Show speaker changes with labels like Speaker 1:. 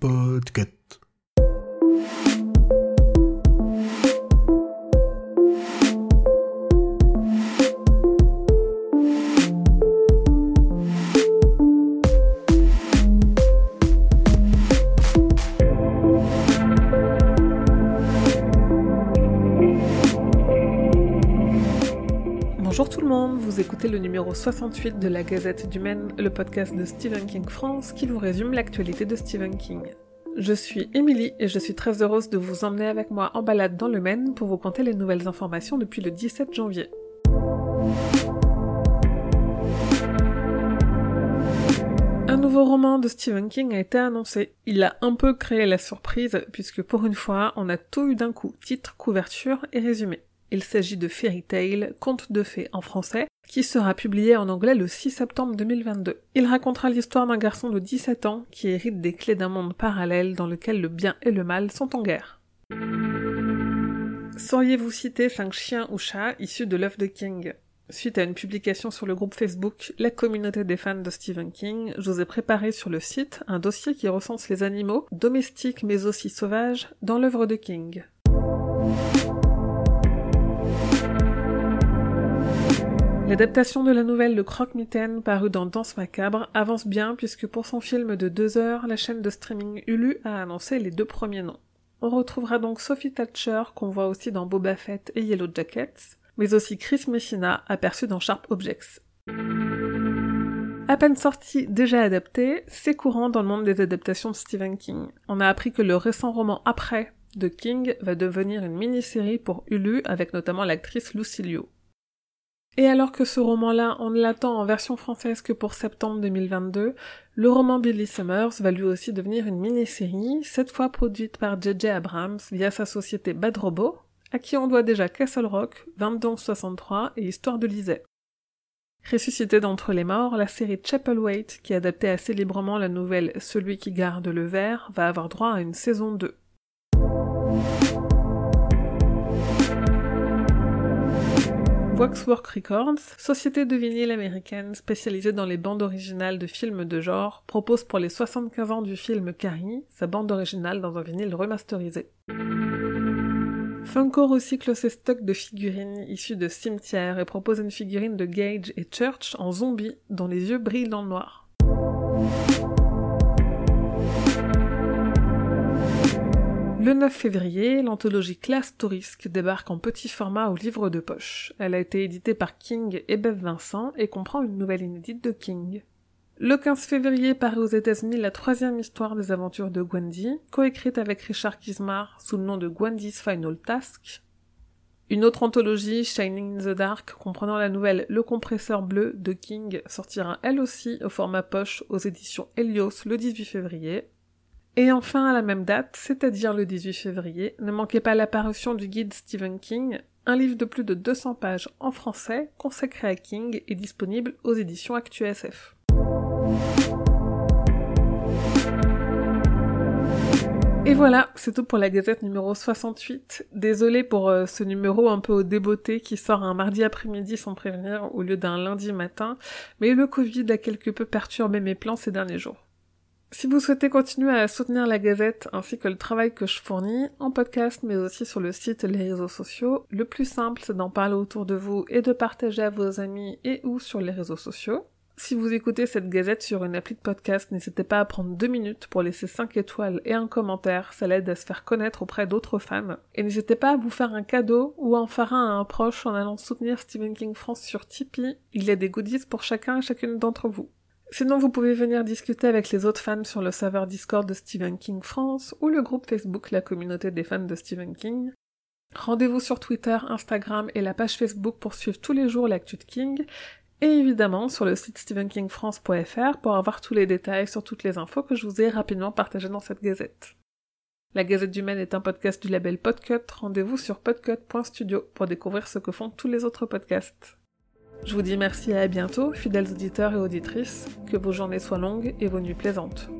Speaker 1: Podcast.
Speaker 2: Bonjour tout le monde, vous écoutez le numéro 68 de la Gazette du Maine, le podcast de Stephen King France qui vous résume l'actualité de Stephen King. Je suis Émilie et je suis très heureuse de vous emmener avec moi en balade dans le Maine pour vous conter les nouvelles informations depuis le 17 janvier. Un nouveau roman de Stephen King a été annoncé. Il a un peu créé la surprise puisque pour une fois, on a tout eu d'un coup, titre, couverture et résumé. Il s'agit de Fairy Tale, conte de fées en français, qui sera publié en anglais le 6 septembre 2022. Il racontera l'histoire d'un garçon de 17 ans qui hérite des clés d'un monde parallèle dans lequel le bien et le mal sont en guerre. Sauriez-vous citer 5 chiens ou chats issus de l'œuvre de King? Suite à une publication sur le groupe Facebook La communauté des fans de Stephen King, je vous ai préparé sur le site un dossier qui recense les animaux, domestiques mais aussi sauvages, dans l'œuvre de King. L'adaptation de la nouvelle Le Croque-Mitaine parue dans Danse Macabre avance bien puisque pour son film de deux heures, la chaîne de streaming Hulu a annoncé les deux premiers noms. On retrouvera donc Sophie Thatcher qu'on voit aussi dans Boba Fett et Yellow Jackets, mais aussi Chris Messina aperçu dans Sharp Objects. À peine sorti, déjà adapté, c'est courant dans le monde des adaptations de Stephen King. On a appris que le récent roman Après de King va devenir une mini-série pour Hulu avec notamment l'actrice Lucy Liu. Et alors que ce roman-là, on ne l'attend en version française que pour septembre 2022, le roman Billy Summers va lui aussi devenir une mini-série, cette fois produite par J.J. Abrams via sa société Bad Robot, à qui on doit déjà Castle Rock, 2263 et Histoire de Lisette. Ressuscitée d'entre les morts, la série Chapelwaite, qui adaptait assez librement la nouvelle Celui qui garde le verre, va avoir droit à une saison 2. Waxwork Records, société de vinyle américaine spécialisée dans les bandes originales de films de genre, propose pour les 75 ans du film Carrie sa bande originale dans un vinyle remasterisé. Funko recycle ses stocks de figurines issues de cimetières et propose une figurine de Gage et Church en zombie dont les yeux brillent dans le noir. Le 9 février, l'anthologie Classe Tourisque débarque en petit format au livre de poche. Elle a été éditée par King et Bev Vincent et comprend une nouvelle inédite de King. Le 15 février paraît aux États-Unis la troisième histoire des aventures de Gwendy, coécrite avec Richard Kismar sous le nom de Gwendy's Final Task. Une autre anthologie, Shining in the Dark, comprenant la nouvelle Le compresseur bleu de King, sortira elle aussi au format poche aux éditions Helios le 18 février. Et enfin, à la même date, c'est-à-dire le 18 février, ne manquez pas l'apparition du guide Stephen King, un livre de plus de 200 pages en français consacré à King et disponible aux éditions ActuSF. Et voilà, c'est tout pour la gazette numéro 68. Désolé pour euh, ce numéro un peu au débeauté qui sort un mardi après-midi sans prévenir au lieu d'un lundi matin, mais le Covid a quelque peu perturbé mes plans ces derniers jours. Si vous souhaitez continuer à soutenir la Gazette ainsi que le travail que je fournis, en podcast mais aussi sur le site les réseaux sociaux, le plus simple c'est d'en parler autour de vous et de partager à vos amis et ou sur les réseaux sociaux. Si vous écoutez cette gazette sur une appli de podcast, n'hésitez pas à prendre deux minutes pour laisser 5 étoiles et un commentaire, ça l'aide à se faire connaître auprès d'autres fans. Et n'hésitez pas à vous faire un cadeau ou en faire un à un proche en allant soutenir Stephen King France sur Tipeee, il y a des goodies pour chacun et chacune d'entre vous. Sinon, vous pouvez venir discuter avec les autres fans sur le serveur Discord de Stephen King France ou le groupe Facebook La communauté des fans de Stephen King. Rendez-vous sur Twitter, Instagram et la page Facebook pour suivre tous les jours l'actu de King, et évidemment sur le site stephenkingfrance.fr pour avoir tous les détails sur toutes les infos que je vous ai rapidement partagées dans cette gazette. La Gazette du Maine est un podcast du label Podcut, rendez-vous sur podcut.studio pour découvrir ce que font tous les autres podcasts. Je vous dis merci et à bientôt, fidèles auditeurs et auditrices, que vos journées soient longues et vos nuits plaisantes.